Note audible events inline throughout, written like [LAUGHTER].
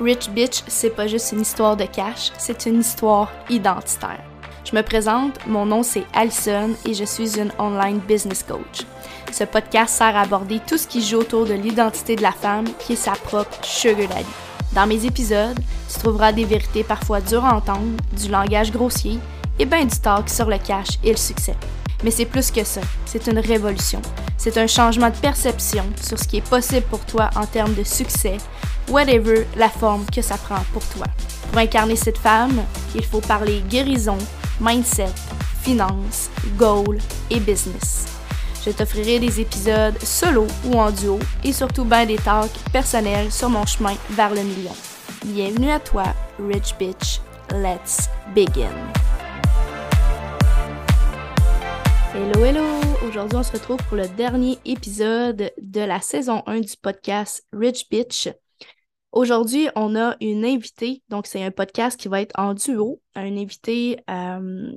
Rich Bitch, c'est pas juste une histoire de cash, c'est une histoire identitaire. Je me présente, mon nom c'est Alison et je suis une online business coach. Ce podcast sert à aborder tout ce qui joue autour de l'identité de la femme qui est sa propre sugar daddy. Dans mes épisodes, tu trouveras des vérités parfois dures à entendre, du langage grossier et bien du talk sur le cash et le succès. Mais c'est plus que ça, c'est une révolution. C'est un changement de perception sur ce qui est possible pour toi en termes de succès, whatever la forme que ça prend pour toi. Pour incarner cette femme, il faut parler guérison, mindset, finance, goal et business. Je t'offrirai des épisodes solo ou en duo et surtout bien des talks personnels sur mon chemin vers le million. Bienvenue à toi, Rich Bitch. Let's begin. Hello, hello! Aujourd'hui, on se retrouve pour le dernier épisode de la saison 1 du podcast Rich Bitch. Aujourd'hui, on a une invitée, donc c'est un podcast qui va être en duo, un invité, euh,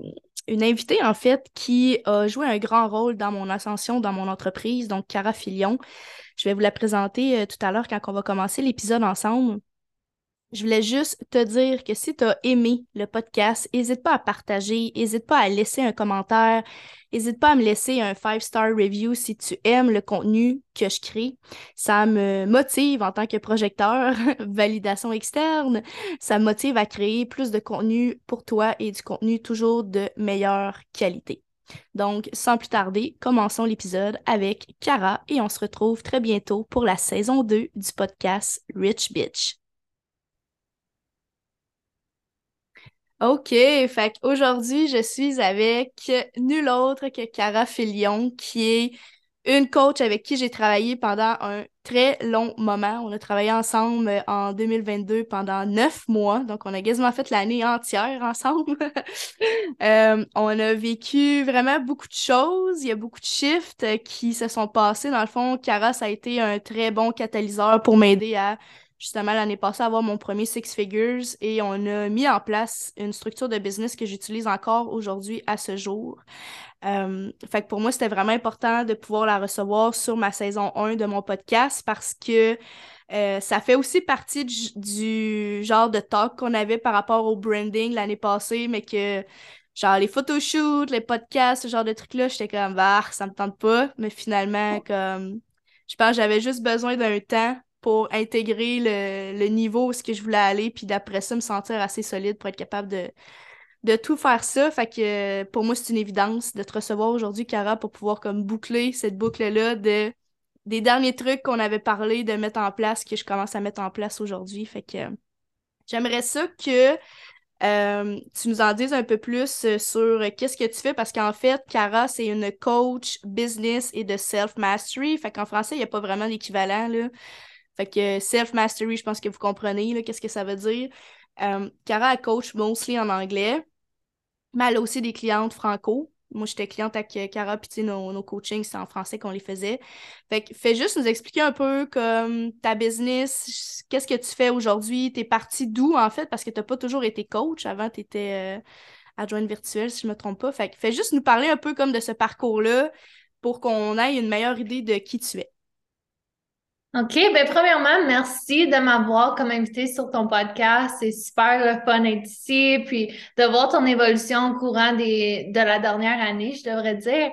une invitée en fait qui a joué un grand rôle dans mon ascension dans mon entreprise, donc Cara Filion. Je vais vous la présenter euh, tout à l'heure quand on va commencer l'épisode ensemble. Je voulais juste te dire que si tu as aimé le podcast, n'hésite pas à partager, n'hésite pas à laisser un commentaire, n'hésite pas à me laisser un five-star review si tu aimes le contenu que je crée. Ça me motive en tant que projecteur, [LAUGHS] validation externe, ça me motive à créer plus de contenu pour toi et du contenu toujours de meilleure qualité. Donc, sans plus tarder, commençons l'épisode avec Cara et on se retrouve très bientôt pour la saison 2 du podcast Rich Bitch. OK, fait aujourd'hui, je suis avec nul autre que Cara Filion, qui est une coach avec qui j'ai travaillé pendant un très long moment. On a travaillé ensemble en 2022 pendant neuf mois, donc on a quasiment fait l'année entière ensemble. [LAUGHS] Euh, on a vécu vraiment beaucoup de choses, il y a beaucoup de shifts qui se sont passés. Dans le fond, Cara, ça a été un très bon catalyseur pour m'aider à justement l'année passée avoir mon premier Six Figures et on a mis en place une structure de business que j'utilise encore aujourd'hui à ce jour. Euh, fait que pour moi, c'était vraiment important de pouvoir la recevoir sur ma saison 1 de mon podcast parce que euh, ça fait aussi partie du, genre de talk qu'on avait par rapport au branding l'année passée, mais que genre les photoshoots, les podcasts, ce genre de trucs-là, j'étais comme, bah, ça me tente pas. Mais finalement, comme, je pense que j'avais juste besoin d'un temps pour intégrer le, niveau où ce que je voulais aller, puis d'après ça, me sentir assez solide pour être capable de, de tout faire ça. Fait que pour moi, c'est une évidence de te recevoir aujourd'hui, Cara, pour pouvoir comme boucler cette boucle-là de des derniers trucs qu'on avait parlé de mettre en place, que je commence à mettre en place aujourd'hui. Fait que j'aimerais ça que euh, tu nous en dises un peu plus euh, sur qu'est-ce que tu fais parce qu'en fait, Cara, c'est une coach business et de self-mastery. Fait qu'en français, il n'y a pas vraiment d'équivalent. Là. Fait que self-mastery, je pense que vous comprenez qu'est-ce que ça veut dire. Euh, Cara, elle coach mostly en anglais, mais elle a aussi des clientes franco. Moi, j'étais cliente avec Cara, puis nos, nos coachings, c'est en français qu'on les faisait. Fait que fais juste nous expliquer un peu comme ta business, qu'est-ce que tu fais aujourd'hui, t'es partie d'où en fait, parce que t'as pas toujours été coach. Avant, tu étais euh, adjointe virtuelle, si je me trompe pas. Fait que fais juste nous parler un peu comme de ce parcours-là pour qu'on ait une meilleure idée de qui tu es. OK, ben premièrement, merci de m'avoir comme invité sur ton podcast. C'est super le fun d'être ici, puis de voir ton évolution au courant des, de la dernière année, je devrais dire.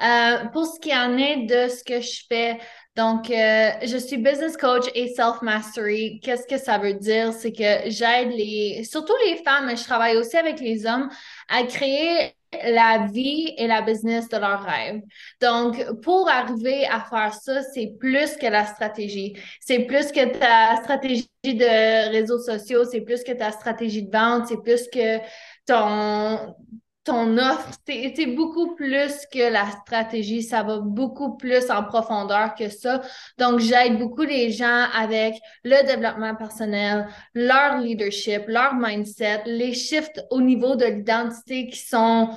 Euh, pour ce qui en est de ce que je fais, donc, euh, je suis business coach et self-mastery. Qu'est-ce que ça veut dire? C'est que j'aide les, surtout les femmes, mais je travaille aussi avec les hommes, à créer la vie et la business de leurs rêves. Donc, pour arriver à faire ça, c'est plus que la stratégie. C'est plus que ta stratégie de réseaux sociaux, c'est plus que ta stratégie de vente, c'est plus que ton, ton offre, c'est beaucoup plus que la stratégie, ça va beaucoup plus en profondeur que ça. Donc, j'aide beaucoup les gens avec le développement personnel, leur leadership, leur mindset, les shifts au niveau de l'identité qui sont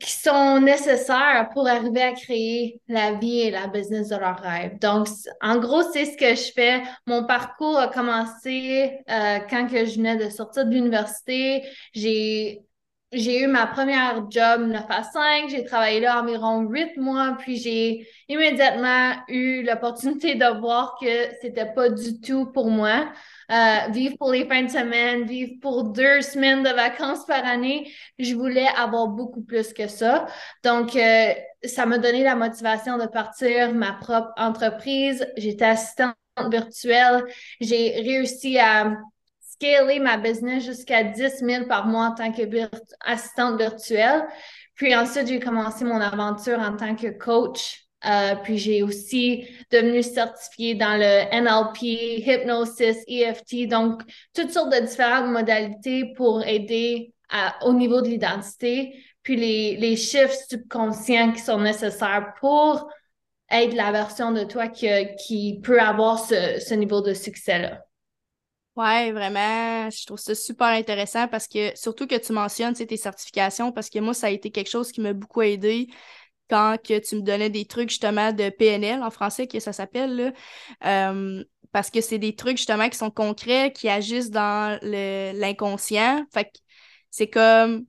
qui sont nécessaires pour arriver à créer la vie et la business de leur rêve. Donc, en gros, c'est ce que je fais. Mon parcours a commencé euh, quand que je venais de sortir de l'université. J'ai j'ai eu ma première job 9 à 5, j'ai travaillé là environ 8 mois, puis j'ai immédiatement eu l'opportunité de voir que c'était pas du tout pour moi. euh, vivre pour les fins de semaine, vivre pour deux semaines de vacances par année. Je voulais avoir beaucoup plus que ça. Donc, euh, ça m'a donné la motivation de partir ma propre entreprise. J'étais assistante virtuelle. J'ai réussi à scaler ma business jusqu'à 10 000 par mois en tant que assistante virtuelle. Puis ensuite, j'ai commencé mon aventure en tant que coach euh, puis j'ai aussi devenu certifiée dans le NLP, hypnosis, EFT, donc toutes sortes de différentes modalités pour aider au niveau de l'identité, puis les, les chiffres subconscients qui sont nécessaires pour être la version de toi qui, qui peut avoir ce, ce niveau de succès-là. Ouais, vraiment, je trouve ça super intéressant parce que surtout que tu mentionnes tes certifications parce que moi, ça a été quelque chose qui m'a beaucoup aidé quand que tu me donnais des trucs justement de PNL en français que ça s'appelle euh, parce que c'est des trucs justement qui sont concrets qui agissent dans l'inconscient. Fait que c'est comme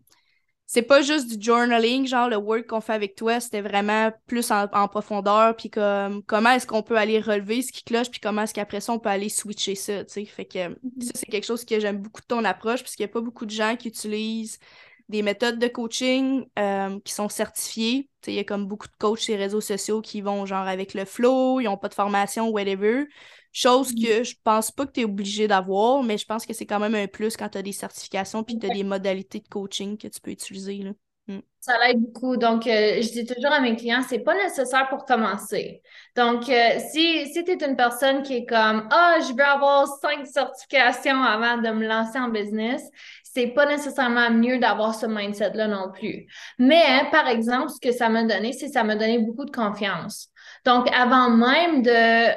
c'est pas juste du journaling genre le work qu'on fait avec toi c'était vraiment plus en, profondeur puis comme comment est-ce qu'on peut aller relever ce qui cloche puis comment est-ce qu'après ça on peut aller switcher ça tu sais fait que ça c'est quelque chose que j'aime beaucoup de ton approche parce qu'il y a pas beaucoup de gens qui utilisent des méthodes de coaching euh, qui sont certifiées. Il y a comme beaucoup de coachs sur les réseaux sociaux qui vont genre avec le flow, ils n'ont pas de formation, whatever. Chose mm. que je pense pas que tu es obligé d'avoir, mais je pense que c'est quand même un plus quand tu as des certifications puis tu as des modalités de coaching que tu peux utiliser. Là. Mm. Ça l'aide beaucoup. Donc, euh, je dis toujours à mes clients, c'est pas nécessaire pour commencer. Donc, euh, si, si tu es une personne qui est comme Ah, je veux avoir cinq certifications avant de me lancer en business, c'est pas nécessairement mieux d'avoir ce mindset-là non plus. Mais, par exemple, ce que ça m'a donné, c'est que ça m'a donné beaucoup de confiance. Donc, avant même de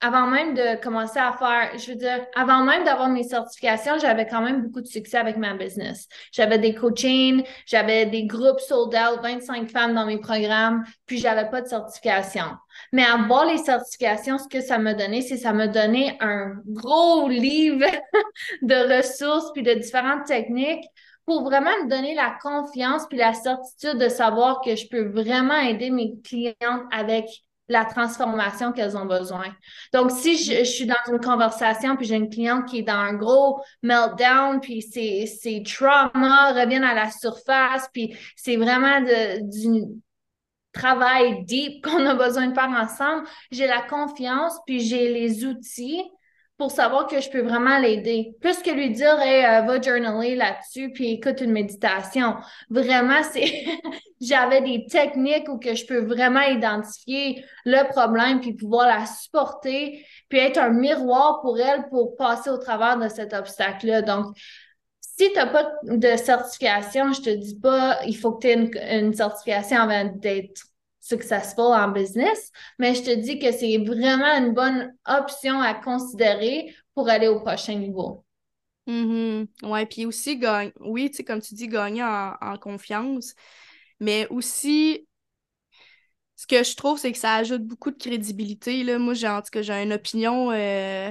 avant même de commencer à faire, je veux dire, avant même d'avoir mes certifications, j'avais quand même beaucoup de succès avec ma business. J'avais des coachings, j'avais des groupes sold out, 25 femmes dans mes programmes, puis j'avais pas de certification. Mais avoir les certifications, ce que ça m'a donné, c'est ça m'a donné un gros livre [LAUGHS] de ressources puis de différentes techniques pour vraiment me donner la confiance puis la certitude de savoir que je peux vraiment aider mes clientes avec la transformation qu'elles ont besoin. Donc, si je, suis dans une conversation, puis j'ai une cliente qui est dans un gros meltdown, puis ses, ses traumas reviennent à la surface, puis c'est vraiment de, du travail deep [LAUGHS] qu'on a besoin de faire ensemble, j'ai la confiance, puis j'ai les outils pour savoir que je peux vraiment l'aider. Plus que lui dire, hey, euh, va journaler là-dessus, puis écoute une méditation. Vraiment, c'est, [LAUGHS] j'avais des techniques où que je peux vraiment identifier le problème, puis pouvoir la supporter, puis être un miroir pour elle pour passer au travers de cet obstacle-là. Donc, si tu n'as pas de certification, je te dis pas, il faut que tu aies une, une certification avant d'être successful en business, mais je te dis que c'est vraiment une bonne option à considérer pour aller au prochain niveau. Mm Ouais, puis aussi, gagne... oui, tu sais, comme tu dis, gagner en, confiance, mais aussi, ce que je trouve, c'est que ça ajoute beaucoup de crédibilité. Là. Moi, j'ai, en tout cas, j'ai une opinion euh,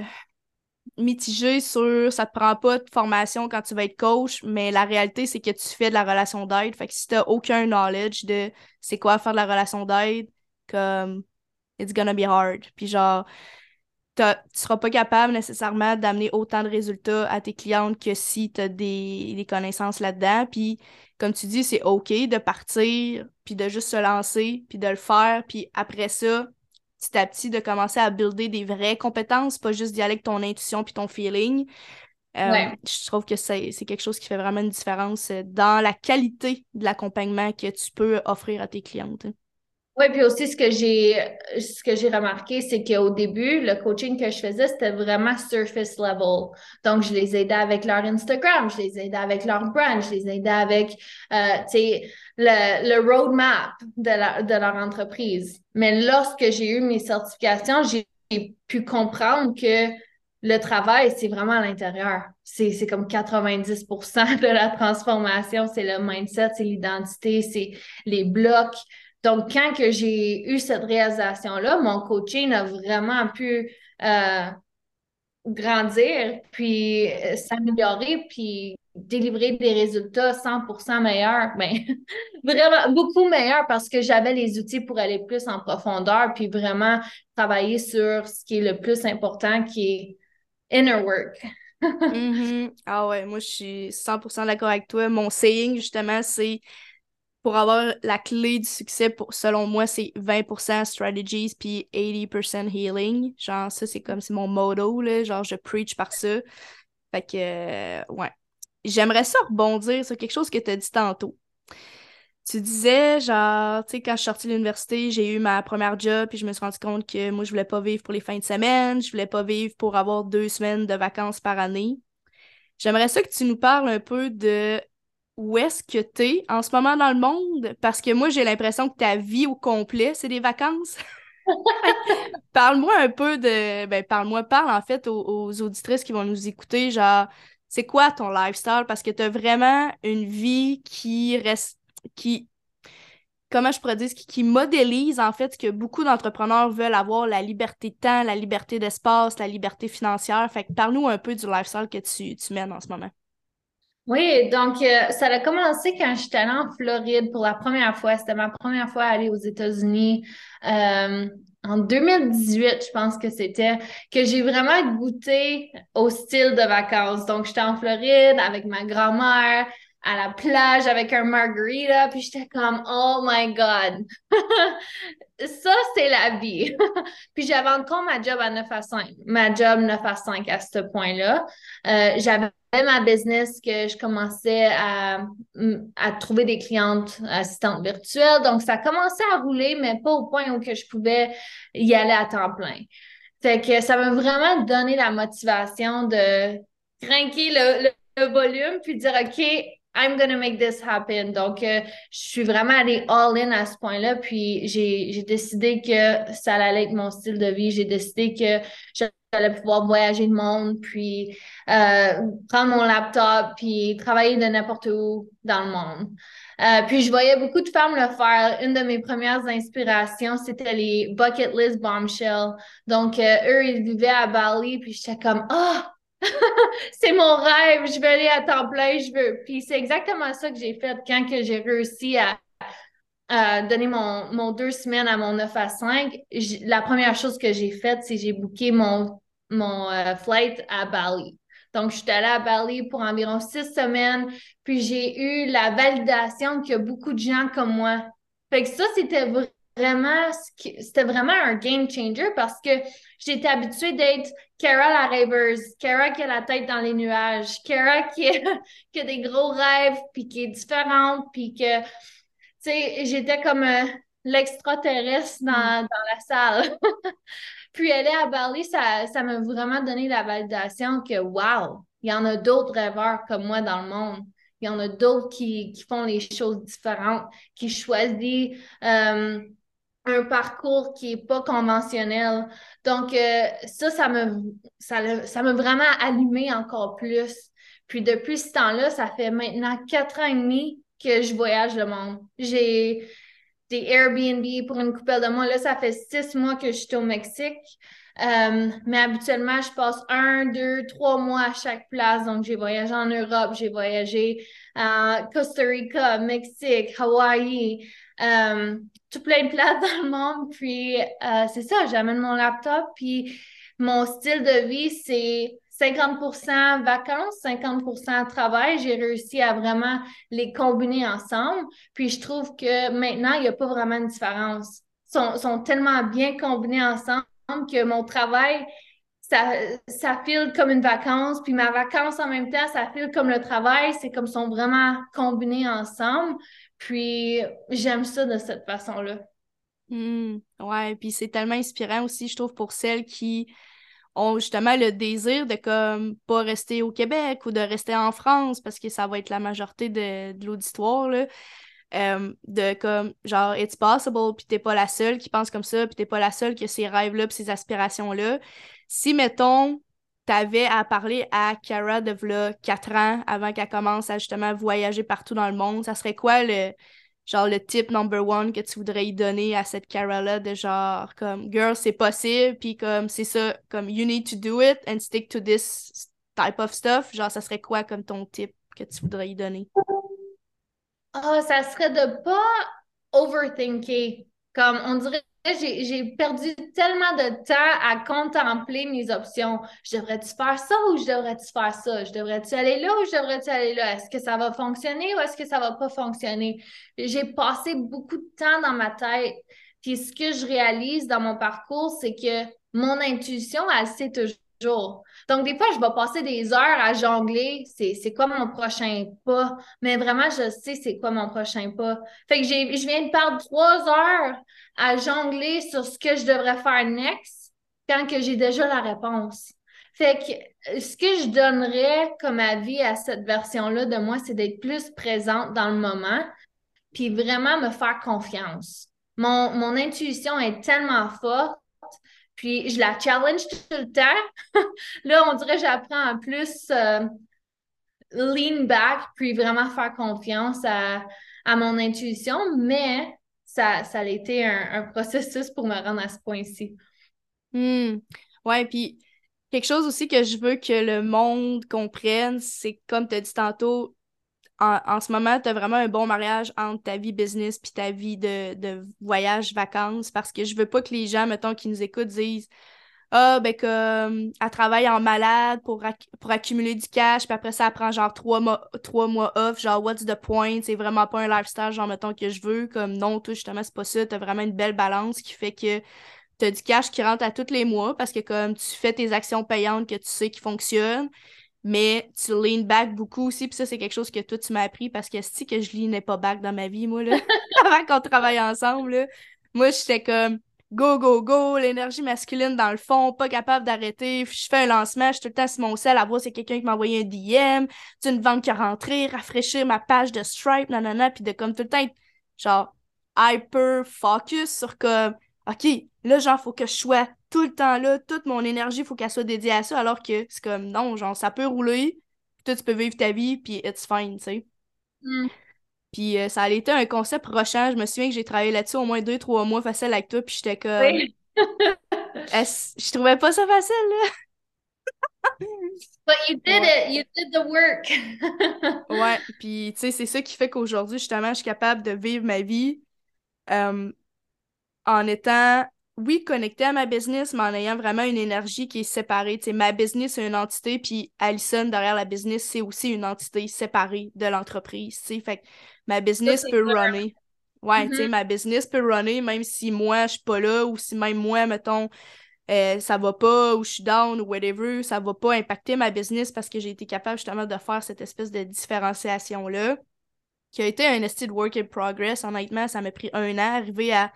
mitigé sur ça te prend pas de formation quand tu vas être coach, mais la réalité, c'est que tu fais de la relation d'aide. Fait que si t'as aucun knowledge de c'est quoi faire de la relation d'aide, comme it's gonna be hard. Puis genre, tu seras pas capable nécessairement d'amener autant de résultats à tes clientes que si tu as des, des connaissances là-dedans. Puis comme tu dis, c'est OK de partir, puis de juste se lancer, puis de le faire, puis après ça, petit à petit de commencer à builder des vraies compétences, pas juste d'y aller avec ton intuition puis ton feeling. Euh, je trouve que c'est quelque chose qui fait vraiment une différence euh, dans la qualité de l'accompagnement que tu peux offrir à tes clientes. Oui, puis aussi ce que j'ai ce que j'ai remarqué, c'est qu'au début, le coaching que je faisais, c'était vraiment surface level. Donc, je les aidais avec leur Instagram, je les aidais avec leur brand, je les aidais avec euh, le, le roadmap de, de leur entreprise. Mais lorsque j'ai eu mes certifications, j'ai pu comprendre que le travail, c'est vraiment à l'intérieur. C'est comme 90% de la transformation, c'est le mindset, c'est l'identité, c'est les blocs. Donc, quand que j'ai eu cette réalisation-là, mon coaching a vraiment pu euh, grandir, puis euh, s'améliorer, puis délivrer des résultats 100% meilleurs, [LAUGHS] ben, vraiment beaucoup meilleurs parce que j'avais les outils pour aller plus en profondeur, puis vraiment travailler sur ce qui est le plus important, qui est inner work. [LAUGHS] Mm-hmm. Ah ouais, moi je suis 100% d'accord avec toi. Mon saying, justement, c'est pour avoir la clé du succès, pour, selon moi, c'est 20% strategies puis 80% healing. Genre, ça, c'est comme, c'est mon motto, là. Genre, je preach par ça. Fait que, euh, ouais. J'aimerais ça rebondir sur quelque chose que tu as dit tantôt. Tu disais, genre, tu sais, quand je suis sortie de l'université, j'ai eu ma première job, puis je me suis rendu compte que moi, je voulais pas vivre pour les fins de semaine, je voulais pas vivre pour avoir deux semaines de vacances par année. J'aimerais ça que tu nous parles un peu de où est-ce que tu es en ce moment dans le monde, parce que moi, j'ai l'impression que ta vie au complet, c'est des vacances. [LAUGHS] Parle-moi un peu de. Ben, parle-moi, parle en fait aux, auditrices qui vont nous écouter, genre, c'est quoi ton lifestyle? Parce que tu as vraiment une vie qui reste qui, comment je pourrais dire, qui, modélise en fait ce que beaucoup d'entrepreneurs veulent avoir, la liberté de temps, la liberté d'espace, la liberté financière. Fait que parle-nous un peu du lifestyle que tu mènes en ce moment. Oui, donc euh, ça a commencé quand j'étais allée en Floride pour la première fois. C'était ma première fois à aller aux États-Unis. Euh, en 2018, je pense que c'était, que j'ai vraiment goûté au style de vacances. Donc, j'étais en Floride avec ma grand-mère, à la plage avec un margarita, puis j'étais comme, oh my God, [LAUGHS] ça c'est la vie. [LAUGHS] puis j'avais encore ma job à 9 à 5, ma job 9 à 5 à ce point-là. Euh, j'avais ma business que je commençais à, à trouver des clientes assistantes virtuelles, donc ça commençait à rouler, mais pas au point où que je pouvais y aller à temps plein. Fait que ça m'a vraiment donné la motivation de craquer le, le volume puis dire OK, I'm gonna make this happen. Donc, euh, je suis vraiment allée all-in à ce point-là. Puis, j'ai décidé que ça allait être mon style de vie. J'ai décidé que j'allais pouvoir voyager le monde, puis euh, prendre mon laptop, puis travailler de n'importe où dans le monde. Euh, puis, je voyais beaucoup de femmes le faire. Une de mes premières inspirations, c'était les Bucket List Bombshell. Donc, eux, ils vivaient à Bali, puis j'étais comme, ah! Oh! [LAUGHS] c'est mon rêve, je veux aller à temps plein, je veux. Puis c'est exactement ça que j'ai fait quand que j'ai réussi à, donner mon, mon, deux semaines à mon 9 à 5. la première chose que j'ai faite, c'est j'ai booké mon, mon euh, flight à Bali. Donc, je suis allée à Bali pour environ six semaines, puis j'ai eu la validation qu'il y a beaucoup de gens comme moi. Fait que ça, c'était vraiment, c'était vraiment un game changer parce que j'étais habituée d'être Kara la rêveuse, Kara qui a la tête dans les nuages, Kara [LAUGHS] qui, a des gros rêves, puis qui est différente, puis que, sais, j'étais comme euh, l'extraterrestre dans, mm. dans, la salle. [LAUGHS] puis aller à Bali, ça, ça m'a vraiment donné la validation que, wow, il y en a d'autres rêveurs comme moi dans le monde. Il y en a d'autres qui, qui, font les choses différentes, qui choisissent euh, un parcours qui n'est pas conventionnel. Donc, euh, ça, ça me, ça, ça m'a vraiment allumé encore plus. Puis depuis ce temps-là, ça fait maintenant quatre ans et demi que je voyage le monde. J'ai des Airbnb pour une couple de mois. Là, ça fait six mois que je suis au Mexique. Euh, mais habituellement, je passe un, deux, trois mois à chaque place. Donc, j'ai voyagé en Europe, j'ai voyagé à Costa Rica, Mexique, Hawaï, euh, tout plein de places dans le monde. Puis, euh, c'est ça, j'amène mon laptop. Puis, mon style de vie, c'est 50% vacances, 50% travail. J'ai réussi à vraiment les combiner ensemble. Puis, je trouve que maintenant, il n'y a pas vraiment de différence. Ils sont, sont tellement bien combinés ensemble que mon travail, ça, ça file comme une vacance, puis ma vacance en même temps, ça file comme le travail. C'est comme sont vraiment combinés ensemble. Puis j'aime ça de cette façon-là. Hmm, ouais, puis c'est tellement inspirant aussi, je trouve, pour celles qui ont justement le désir de comme pas rester au Québec ou de rester en France parce que ça va être la majorité de, l'auditoire. Là. Euh, de comme genre it's possible puis t'es pas la seule qui pense comme ça puis t'es pas la seule qui a ces rêves là puis ces aspirations là si mettons t'avais à parler à Kara de là 4 ans avant qu'elle commence à justement voyager partout dans le monde ça serait quoi le genre le type number one que tu voudrais y donner à cette Kara là de genre comme girl c'est possible puis comme c'est ça comme you need to do it and stick to this type of stuff genre ça serait quoi comme ton type que tu voudrais y donner? Ah, ça serait de pas overthinker. Comme on dirait j'ai perdu tellement de temps à contempler mes options. Je devrais-tu faire ça ou je devrais-tu faire ça? Je devrais-tu aller là ou je devrais-tu aller là? Est-ce que ça va fonctionner ou est-ce que ça va pas fonctionner? J'ai passé beaucoup de temps dans ma tête. Puis ce que je réalise dans mon parcours, c'est que mon intuition, elle sait toujours. Donc, des fois, je vais passer des heures à jongler. C'est quoi mon prochain pas? Mais vraiment, je sais c'est quoi mon prochain pas. Fait que je viens de perdre trois heures à jongler sur ce que je devrais faire next quand que j'ai déjà la réponse. Fait que ce que je donnerais comme avis à cette version-là de moi, c'est d'être plus présente dans le moment, puis vraiment me faire confiance. Mon, mon intuition est tellement forte puis je la challenge tout le temps. [LAUGHS] là, on dirait que j'apprends à plus euh, lean back, puis vraiment faire confiance à, mon intuition, mais ça, ça a été un, processus pour me rendre à ce point-ci. Hmm. Ouais, puis quelque chose aussi que je veux que le monde comprenne, c'est comme tu as dit tantôt, en, ce moment, tu as vraiment un bon mariage entre ta vie business puis ta vie de, de voyage, vacances, parce que je veux pas que les gens, mettons, qui nous écoutent disent Ah, ben comme elle travaille en malade pour, pour accumuler du cash, puis après ça, prend genre trois mois, trois mois off, genre what's the point? C'est vraiment pas un lifestyle, genre mettons que je veux. Comme non, toi, justement, c'est pas ça. Tu as vraiment une belle balance qui fait que tu as du cash qui rentre à tous les mois parce que comme tu fais tes actions payantes que tu sais qui fonctionnent mais tu lean back beaucoup aussi, puis ça, c'est quelque chose que toi, tu m'as appris parce que si que je leanais pas back dans ma vie, moi, là, [LAUGHS] [LAUGHS] avant qu'on travaille ensemble, là, moi, j'étais comme go, go, go, l'énergie masculine dans le fond, pas capable d'arrêter. Je fais un lancement, je suis tout le temps sur mon sel à voir c'est quelqu'un qui m'a envoyé un DM, tu une vente qui a rentré, rafraîchir ma page de Stripe, nanana, puis de comme tout le temps genre hyper focus sur comme OK, là, genre, faut que je sois tout le temps là, toute mon énergie, faut qu'elle soit dédiée à ça, alors que c'est comme non, genre, ça peut rouler, toi, tu peux vivre ta vie, puis it's fine, tu sais. Mm. Puis euh, ça a été un concept rochant. Je me souviens que j'ai travaillé là-dessus au moins deux, trois mois facile avec toi, puis j'étais comme. [LAUGHS] je trouvais pas ça facile, là? But you did it, you did the work. [LAUGHS] ouais, puis tu sais, c'est ça qui fait qu'aujourd'hui, justement, je suis capable de vivre ma vie euh, en étant oui, connecté à ma business, mais en ayant vraiment une énergie qui est séparée. sais, ma business, c'est une entité, puis Allison, derrière la business, c'est aussi une entité séparée de l'entreprise. Fait que ma business peut runner. Ouais, tu sais, mm-hmm. ma business peut runner même si moi, je suis pas là, ou si même moi, mettons, euh, ça va pas, ou je suis down, ou whatever, ça va pas impacter ma business parce que j'ai été capable justement de faire cette espèce de différenciation-là, qui a été un de work in progress. Honnêtement, ça m'a pris un an, arriver à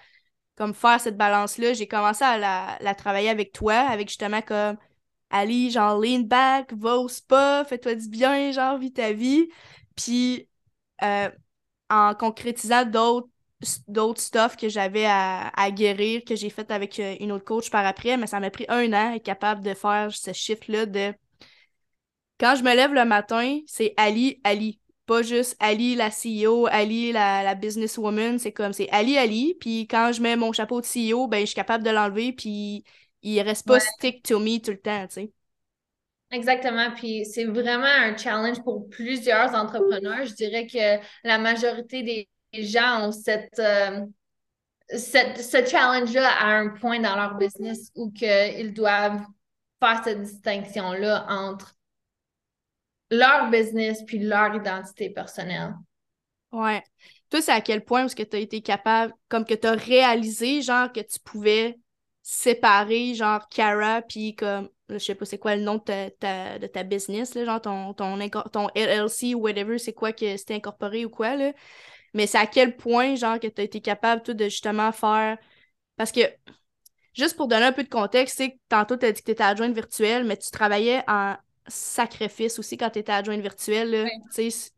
comme faire cette balance-là. J'ai commencé à la, travailler avec toi, avec justement comme Ali, genre lean back, va au spa, fais-toi du bien, genre vis ta vie. Puis euh, en concrétisant d'autres d'autres stuff que j'avais à, guérir, que j'ai fait avec euh, une autre coach par après, mais ça m'a pris un an être capable de faire ce shift-là de quand je me lève le matin, c'est Ali, Ali pas juste Ali, la CEO, Ali, la, la businesswoman, c'est comme, c'est Ali, Ali, puis quand je mets mon chapeau de CEO, ben, je suis capable de l'enlever, puis il reste pas stick to me tout le temps, tu sais. Exactement, puis c'est vraiment un challenge pour plusieurs entrepreneurs. Je dirais que la majorité des gens ont cette, euh, cette ce challenge-là à un point dans leur business où qu'ils doivent faire cette distinction-là entre leur business puis leur identité personnelle. Ouais. Toi, c'est à quel point est-ce que tu as été capable, comme que tu as réalisé, genre, que tu pouvais séparer, genre, Cara, puis comme, je sais pas c'est quoi le nom de ta, de ta business, là, genre, ton, ton, ton LLC ou whatever, c'est quoi que c'était incorporé ou quoi, là. Mais c'est à quel point, genre, que tu as été capable, toi, de justement faire. Parce que, juste pour donner un peu de contexte, c'est que tantôt, tu as dit que tu étais adjointe virtuelle, mais tu travaillais en sacrifice aussi quand tu étais adjointe virtuelle. tu sais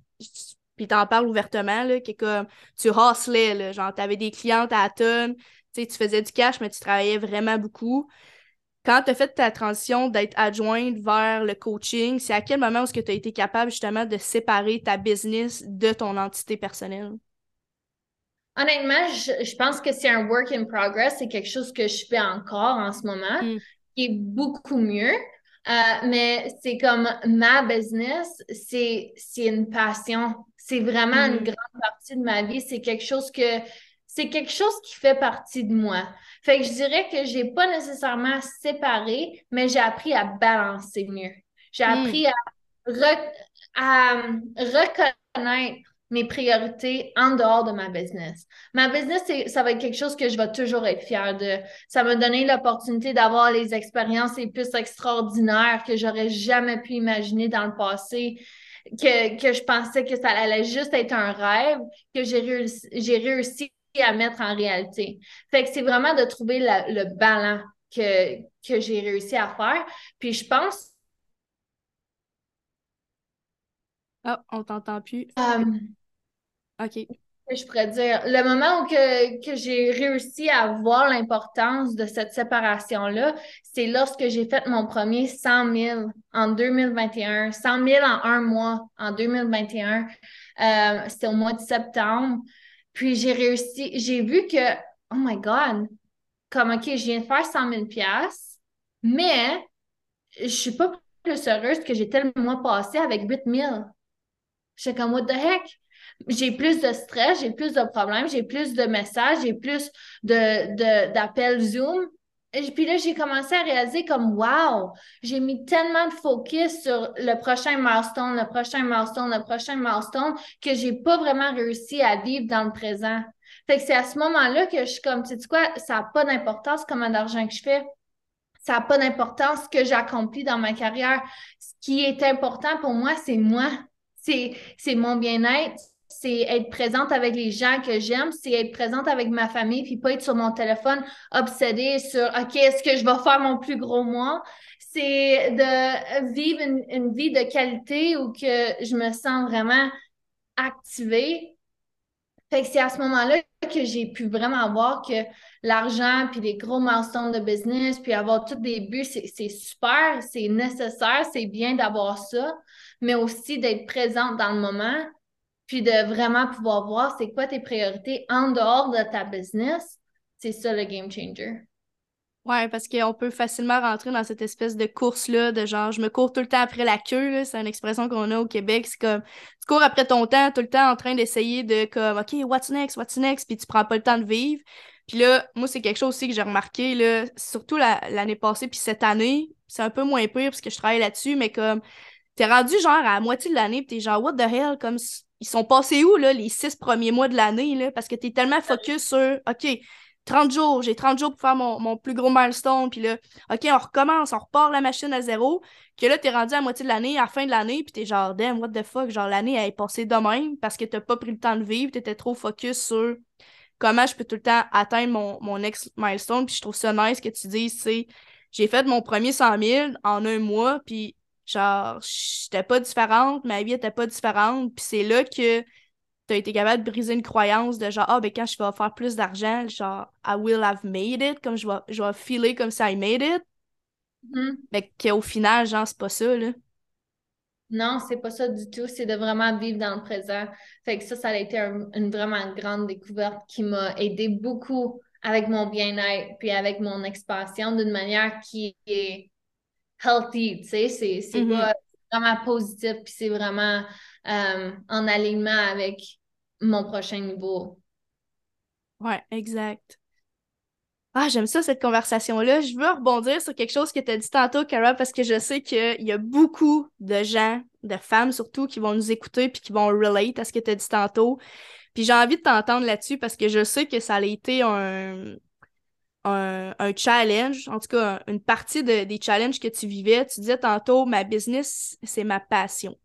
Puis t'en parles ouvertement, là, que comme tu hustlais, là, genre t'avais des clientes à la tonne, tu faisais du cash, mais tu travaillais vraiment beaucoup. Quand tu as fait ta transition d'être adjointe vers le coaching, c'est à quel moment est-ce que tu as été capable justement de séparer ta business de ton entité personnelle? Honnêtement, je, pense que c'est un work in progress. C'est quelque chose que je fais encore en ce moment, hmm. qui est beaucoup mieux. Euh, mais c'est comme ma business, c'est une passion. C'est vraiment une mm. grande partie de ma vie. C'est quelque chose que c'est quelque chose qui fait partie de moi. Fait que je dirais que j'ai pas nécessairement séparé, mais j'ai appris à balancer mieux. J'ai Hmm. appris à, re- à reconnaître mes priorités en dehors de ma business. Ma business, ça va être quelque chose que je vais toujours être fière de. Ça m'a donné l'opportunité d'avoir les expériences les plus extraordinaires que j'aurais jamais pu imaginer dans le passé, que, que je pensais que ça allait juste être un rêve, que j'ai réussi, réussi à mettre en réalité. Fait que c'est vraiment de trouver le ballon que, que j'ai réussi à faire. Puis je pense Ah, on t'entend plus. euh, OK. je pourrais dire, le moment où que, que j'ai réussi à voir l'importance de cette séparation-là, c'est lorsque j'ai fait mon premier 100 000 en 2021, 100 000 en un mois en 2021. Euh, c'était au mois de septembre. Puis j'ai réussi, j'ai vu que, oh my God, comme, OK, je viens de faire 100 000 piastres, mais je suis pas plus heureuse que j'étais le mois passé avec 8 000. J'étais comme, what the heck? J'ai plus de stress, j'ai plus de problèmes, j'ai plus de messages, j'ai plus de, de, d'appels Zoom. Et puis là, j'ai commencé à réaliser comme, wow, j'ai mis tellement de focus sur le prochain milestone, le prochain milestone, le prochain milestone, que j'ai pas vraiment réussi à vivre dans le présent. Fait que c'est à ce moment-là que je suis comme, tu sais quoi, ça n'a pas d'importance combien d'argent que je fais. Ça n'a pas d'importance ce que j'accomplis dans ma carrière. Ce qui est important pour moi, c'est moi. C'est, mon bien-être, c'est être présente avec les gens que j'aime, c'est être présente avec ma famille, puis pas être sur mon téléphone obsédée sur OK, est-ce que je vais faire mon plus gros mois? C'est de vivre une, une vie de qualité où que je me sens vraiment activée. Fait que c'est à ce moment-là que j'ai pu vraiment voir que l'argent, puis les gros milestones de business, puis avoir tous des buts, c'est c'est super, c'est nécessaire, c'est bien d'avoir ça, mais aussi d'être présente dans le moment, puis de vraiment pouvoir voir c'est quoi tes priorités en dehors de ta business. C'est ça le game changer. Ouais, parce qu'on peut facilement rentrer dans cette espèce de course-là, de genre, je me cours tout le temps après la queue. C'est une expression qu'on a au Québec. C'est comme, tu cours après ton temps, tout le temps en train d'essayer de, comme, OK, what's next, what's next, puis tu prends pas le temps de vivre. Puis là, moi, c'est quelque chose aussi que j'ai remarqué, là, surtout la- l'année passée, puis cette année, c'est un peu moins pire parce que je travaille là-dessus, mais comme, t'es rendu genre à la moitié de l'année, puis t'es genre, what the hell, comme, ils sont passés où, là, les six premiers mois de l'année, là, parce que t'es tellement focus sur, OK, 30 jours, j'ai 30 jours pour faire mon, mon plus gros milestone, puis là, OK, on recommence, on repart la machine à zéro, que là, t'es rendu à moitié de l'année, à fin de l'année, puis t'es genre, damn, what the fuck, genre, l'année, elle est passée de même parce que t'as pas pris le temps de vivre, t'étais trop focus sur comment je peux tout le temps atteindre mon, mon next milestone, puis je trouve ça nice que tu dises, sais, j'ai fait mon premier 100 000 en un mois, puis genre, j'étais pas différente, ma vie était pas différente, puis c'est là que t'as été capable de briser une croyance de genre, ah, ben quand je vais faire plus d'argent, genre, I will have made it, comme je vais, je vais filer comme ça, I made it. Mhm. Mais qu'au final, genre, c'est pas ça, là. Non, c'est pas ça du tout. C'est de vraiment vivre dans le présent. Fait que ça, ça a été un- une vraiment grande découverte qui m'a aidé beaucoup avec mon bien-être puis avec mon expansion d'une manière qui est healthy, tu sais. C'est, c'est pas vraiment positif puis c'est vraiment euh, en alignement avec mon prochain niveau. Ouais, exact. Ah, j'aime ça, cette conversation-là. Je veux rebondir sur quelque chose que tu as dit tantôt, Cara, parce que je sais qu'il y a beaucoup de gens, de femmes surtout, qui vont nous écouter puis qui vont relate à ce que tu as dit tantôt. Puis j'ai envie de t'entendre là-dessus parce que je sais que ça a été un, un, un challenge, en tout cas, une partie de- des challenges que tu vivais. Tu disais tantôt, ma business, c'est ma passion.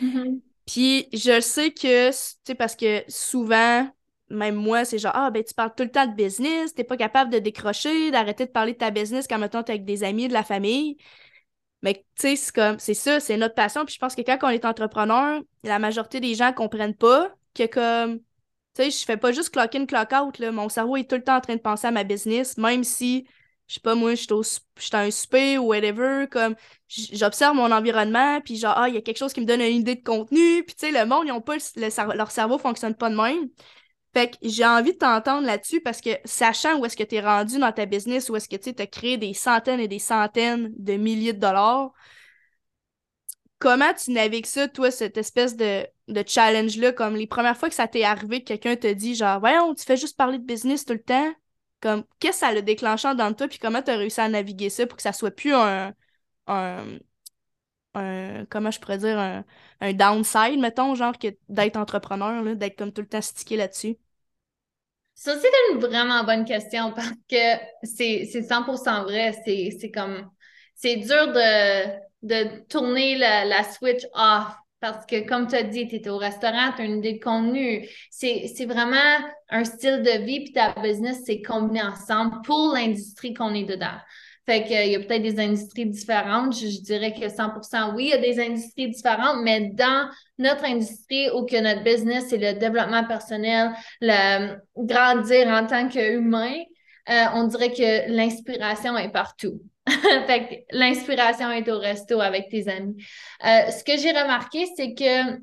Mhm. Puis je sais que, tu sais, parce que souvent, même moi, c'est genre, ah, ben, tu parles tout le temps de business, t'es pas capable de décrocher, d'arrêter de parler de ta business quand, mettons, t'es avec des amis, de la famille. Mais, tu sais, c'est comme, c'est ça, c'est notre passion. Puis je pense que quand on est entrepreneur, la majorité des gens comprennent pas que, comme, tu sais, je fais pas juste clock in, clock out, là. Mon cerveau est tout le temps en train de penser à ma business, même si, je sais pas, moi, je suis un souper ou whatever, comme, j'observe mon environnement, puis genre, ah, il y a quelque chose qui me donne une idée de contenu, puis tu sais, le monde, ils ont pas, le, le cer- leur cerveau fonctionne pas de même. Fait que j'ai envie de t'entendre là-dessus parce que sachant où est-ce que tu es rendu dans ta business, où est-ce que tu as créé des centaines et des centaines de milliers de dollars, comment tu navigues ça, toi, cette espèce de, de challenge-là, comme les premières fois que ça t'est arrivé, que quelqu'un te dit genre, voyons, tu fais juste parler de business tout le temps, comme, qu'est-ce que ça le déclenchant dans toi, puis comment tu as réussi à naviguer ça pour que ça soit plus un, un, comment je pourrais dire, un, un downside, mettons, genre, que d'être entrepreneur, d'être comme tout le temps stické là-dessus? Ça, c'est une vraiment bonne question [LAUGHS] parce que c'est 100% vrai. C'est comme, c'est dur de, de tourner la, la switch off parce que, comme tu as dit, tu étais au restaurant, tu as une idée de contenu. C'est vraiment un style de vie, puis ta business, c'est combiné ensemble pour l'industrie qu'on est dedans. Fait qu'il y a peut-être des industries différentes. Je, dirais que 100% oui, il y a des industries différentes, mais dans notre industrie où que notre business, c'est le développement personnel, le grandir en tant qu'humain, euh, on dirait que l'inspiration est partout. [LAUGHS] fait que l'inspiration est au resto avec tes amis. Euh, ce que j'ai remarqué, c'est que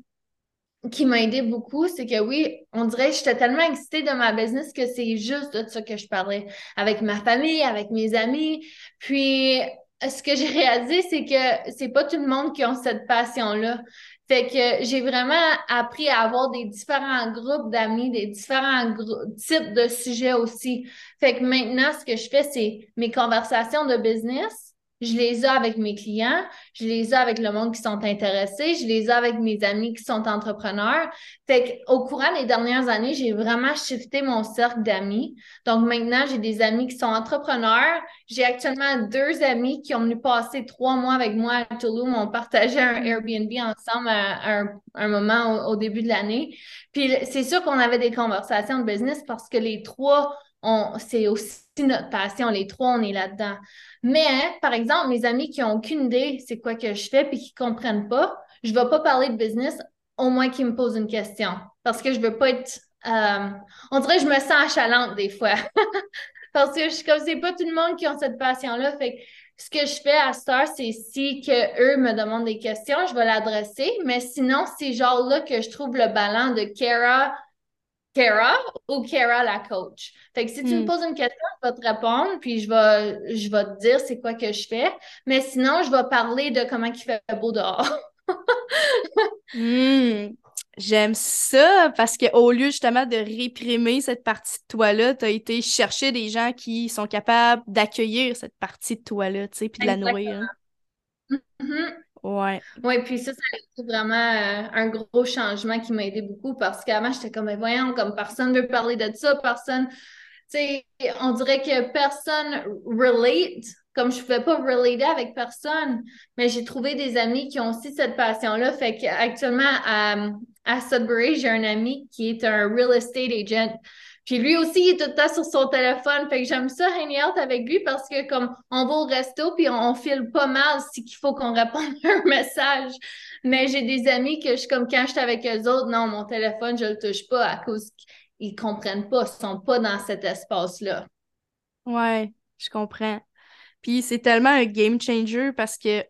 qui m'a aidé beaucoup, c'est que oui, on dirait que j'étais tellement excitée de ma business que c'est juste de ça que je parlais avec ma famille, avec mes amis. Puis, ce que j'ai réalisé, c'est que c'est pas tout le monde qui a cette passion-là. Fait que j'ai vraiment appris à avoir des différents groupes d'amis, des différents types de sujets aussi. Fait que maintenant, ce que je fais, c'est mes conversations de business je les ai avec mes clients, je les ai avec le monde qui sont intéressés, je les ai avec mes amis qui sont entrepreneurs. Fait qu'au courant des dernières années, j'ai vraiment shifté mon cercle d'amis. Donc maintenant, j'ai des amis qui sont entrepreneurs. J'ai actuellement deux amis qui ont venu passer trois mois avec moi à Toulouse. On partageait un Airbnb ensemble à, un, moment au début de l'année. Puis c'est sûr qu'on avait des conversations de business parce que les trois c'est aussi notre passion. Les trois, on est là-dedans. Mais, par exemple, mes amis qui n'ont aucune idée c'est quoi que je fais puis qui ne comprennent pas, je ne vais pas parler de business au moins qu'ils me posent une question. Parce que je ne veux pas être. Euh, on dirait que je me sens achalante des fois. [LAUGHS] parce que je suis comme c'est pas tout le monde qui a cette passion-là. Fait ce que je fais à Star, c'est si que eux me demandent des questions, je vais l'adresser. Mais sinon, c'est genre là que je trouve le ballon de Kara Kara ou Kara la coach. Fait que si tu me hmm. poses une question, je vais te répondre, puis je vais, je vais te dire c'est quoi que je fais. Mais sinon, je vais parler de comment il fait beau dehors. [LAUGHS] Hmm. J'aime ça parce qu'au lieu justement de réprimer cette partie de toi-là, tu as été chercher des gens qui sont capables d'accueillir cette partie de toi-là, tu sais, puis de la nourrir. Ouais. Oui, puis ça, ça a été vraiment euh, un gros changement qui m'a aidé beaucoup parce qu'avant, j'étais comme, mais voyons, comme personne ne veut parler de ça, personne, tu sais, on dirait que personne relate, comme je ne pouvais pas relater avec personne, mais j'ai trouvé des amis qui ont aussi cette passion-là. Fait qu'actuellement, à, à Sudbury, j'ai un ami qui est un real estate agent. Puis lui aussi, il est tout le temps sur son téléphone. Fait que j'aime ça hang out avec lui parce que comme on va au resto puis on, file pas mal si qu'il faut qu'on réponde à [LAUGHS] un message. Mais j'ai des amis que je suis comme quand je suis avec eux autres, non, mon téléphone, je le touche pas à cause qu'ils comprennent pas, ils sont pas dans cet espace-là. Ouais, je comprends. Puis c'est tellement un game changer parce que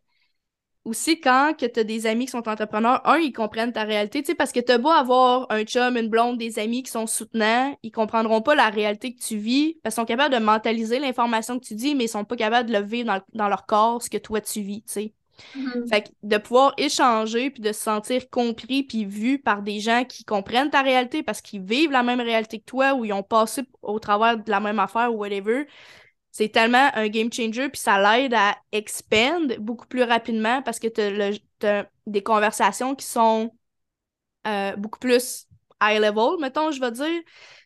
aussi quand que tu as des amis qui sont entrepreneurs, un, ils comprennent ta réalité, tu sais, parce que tu beau avoir un chum, une blonde, des amis qui sont soutenants, ils comprendront pas la réalité que tu vis, parce qu'ils sont capables de mentaliser l'information que tu dis, mais ils sont pas capables de le vivre dans, leur corps, ce que toi tu vis, tu sais. Mm-hmm. Fait que de pouvoir échanger, puis de se sentir compris, puis vu par des gens qui comprennent ta réalité parce qu'ils vivent la même réalité que toi, ou ils ont passé au travers de la même affaire ou whatever, c'est tellement un game changer, puis ça l'aide à expand beaucoup plus rapidement parce que tu as, des conversations qui sont euh, beaucoup plus high level, mettons, je vais dire.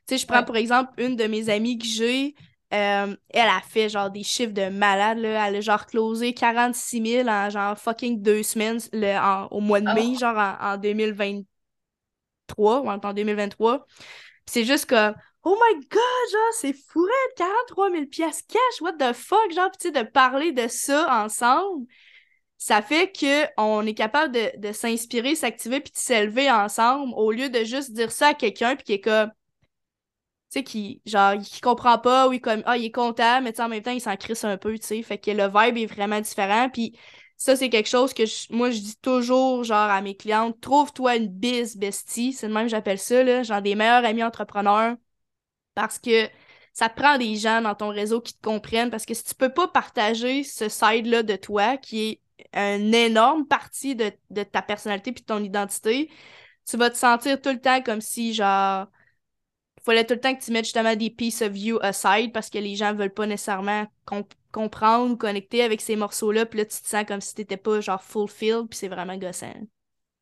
Tu sais, je prends pour exemple une de mes amies que j'ai, euh, elle a fait genre des chiffres de malade, là. Elle a genre closé 46 000 en genre fucking deux semaines le, au mois de mai, oh. genre en, 2023 ou en 2023. c'est juste que Oh my god, genre, c'est fourré, 43 000 pièces cash, what the fuck, genre, tu de parler de ça ensemble, ça fait qu'on est capable de, s'inspirer, s'activer, puis de s'élever ensemble, au lieu de juste dire ça à quelqu'un, puis qui est comme, tu sais, qui, genre, qui comprend pas, oui, comme, ah, il est content, mais en même temps, il s'en crisse un peu, tu sais, fait que le vibe est vraiment différent, puis ça, c'est quelque chose que moi, je dis toujours, genre, à mes clientes, trouve-toi une biz bestie, c'est le même que j'appelle ça, là, genre, des meilleurs amis entrepreneurs, parce que ça te prend des gens dans ton réseau qui te comprennent parce que si tu peux pas partager ce side-là de toi qui est une énorme partie de, de ta personnalité puis de ton identité, tu vas te sentir tout le temps comme si, genre, il fallait tout le temps que tu mettes justement des pieces of you aside parce que les gens veulent pas nécessairement comprendre ou connecter avec ces morceaux-là. Puis là, tu te sens comme si t'étais pas genre fulfilled, puis c'est vraiment gossant.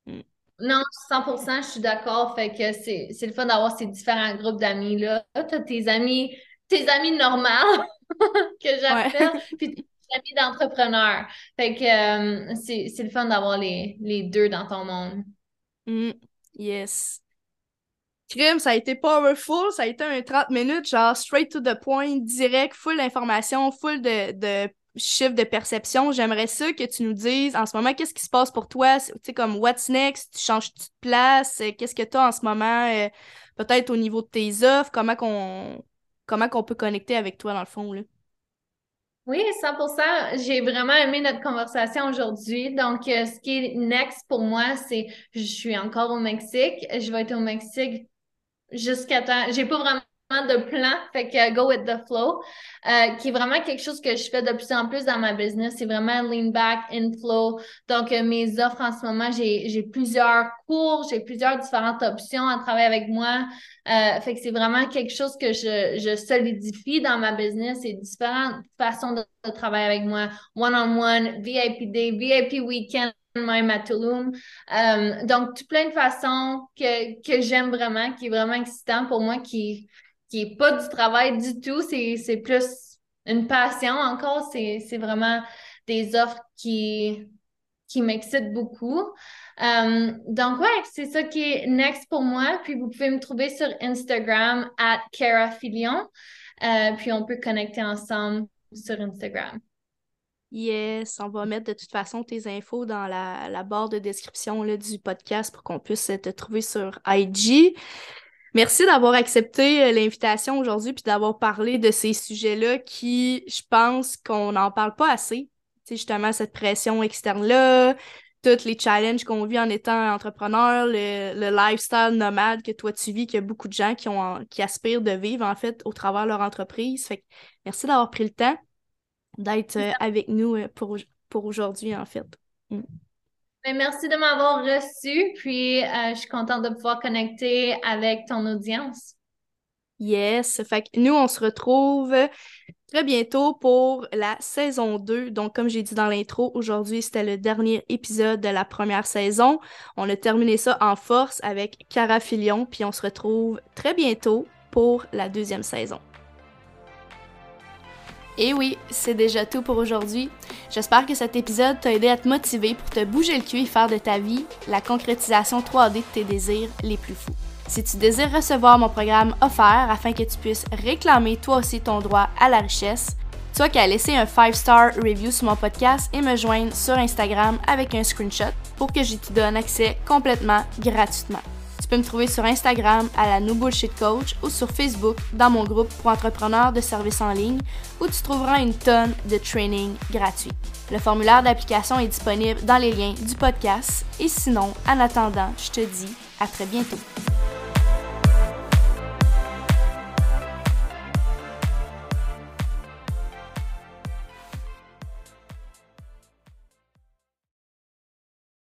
Mm. Non, 100%, je suis d'accord. Fait que c'est le fun d'avoir ces différents groupes d'amis-là. T'as tes amis, tes amis normaux [LAUGHS] que j'appelle, puis tes amis d'entrepreneurs. Fait que euh, c'est le fun d'avoir les, les, deux dans ton monde. Mm. Yes. Crime, ça a été powerful, ça a été un 30 minutes, genre straight to the point, direct, full d'informations, full de, de chiffres de perception. J'aimerais ça que tu nous dises en ce moment qu'est-ce qui se passe pour toi, tu sais, comme what's next, tu changes de place, euh, qu'est-ce que tu as en ce moment, euh, peut-être au niveau de tes offres, comment qu'on comment qu'on peut connecter avec toi dans le fond, là? Oui, 100%. J'ai vraiment aimé notre conversation aujourd'hui. Donc, euh, ce qui est next pour moi, c'est je suis encore au Mexique. Je vais être au Mexique jusqu'à temps. J'ai pas vraiment de plan, fait que go with the flow, euh, qui est vraiment quelque chose que je fais de plus en plus dans ma business. C'est vraiment lean back, in flow. Donc, euh, mes offres en ce moment, j'ai plusieurs cours, j'ai plusieurs différentes options à travailler avec moi. Euh, fait que c'est vraiment quelque chose que je, je solidifie dans ma business et différentes façons de, travailler avec moi. One-on-one, VIP day, VIP weekend même à Tulum. Donc, tout plein de façons que, que j'aime vraiment, qui est vraiment excitant pour moi, qui qui est pas du travail du tout, c'est plus une passion encore, c'est vraiment des offres qui, qui m'excitent beaucoup. Euh, donc, ouais, c'est ça qui est next pour moi. Puis, vous pouvez me trouver sur Instagram, at euh, puis, on peut connecter ensemble sur Instagram. Yes, on va mettre de toute façon tes infos dans la, la barre de description là, du podcast pour qu'on puisse te trouver sur IG. Merci d'avoir accepté euh, l'invitation aujourd'hui puis d'avoir parlé de ces sujets-là qui, je pense qu'on n'en parle pas assez. C'est justement cette pression externe-là, tous les challenges qu'on vit en étant entrepreneur, le, lifestyle nomade que toi tu vis, qu'il y a beaucoup de gens qui, ont, qui aspirent de vivre en fait au travers de leur entreprise. Fait que merci d'avoir pris le temps d'être euh, avec nous euh, pour, pour aujourd'hui en fait. Mm. Ben, merci de m'avoir reçu, puis euh, je suis contente de pouvoir connecter avec ton audience. Yes, fait que nous, on se retrouve très bientôt pour la saison 2. Donc, comme j'ai dit dans l'intro, aujourd'hui, c'était le dernier épisode de la première saison. On a terminé ça en force avec Cara Filion, puis on se retrouve très bientôt pour la deuxième saison. Et oui, c'est déjà tout pour aujourd'hui. J'espère que cet épisode t'a aidé à te motiver pour te bouger le cul et faire de ta vie la concrétisation 3D de tes désirs les plus fous. Si tu désires recevoir mon programme offert afin que tu puisses réclamer toi aussi ton droit à la richesse, tu as qu'à laisser un 5-star review sur mon podcast et me joindre sur Instagram avec un screenshot pour que je te donne accès complètement gratuitement. Tu peux me trouver sur Instagram à la No Bullshit Coach ou sur Facebook dans mon groupe pour entrepreneurs de services en ligne où tu trouveras une tonne de training gratuit. Le formulaire d'application est disponible dans les liens du podcast et sinon, en attendant, je te dis à très bientôt.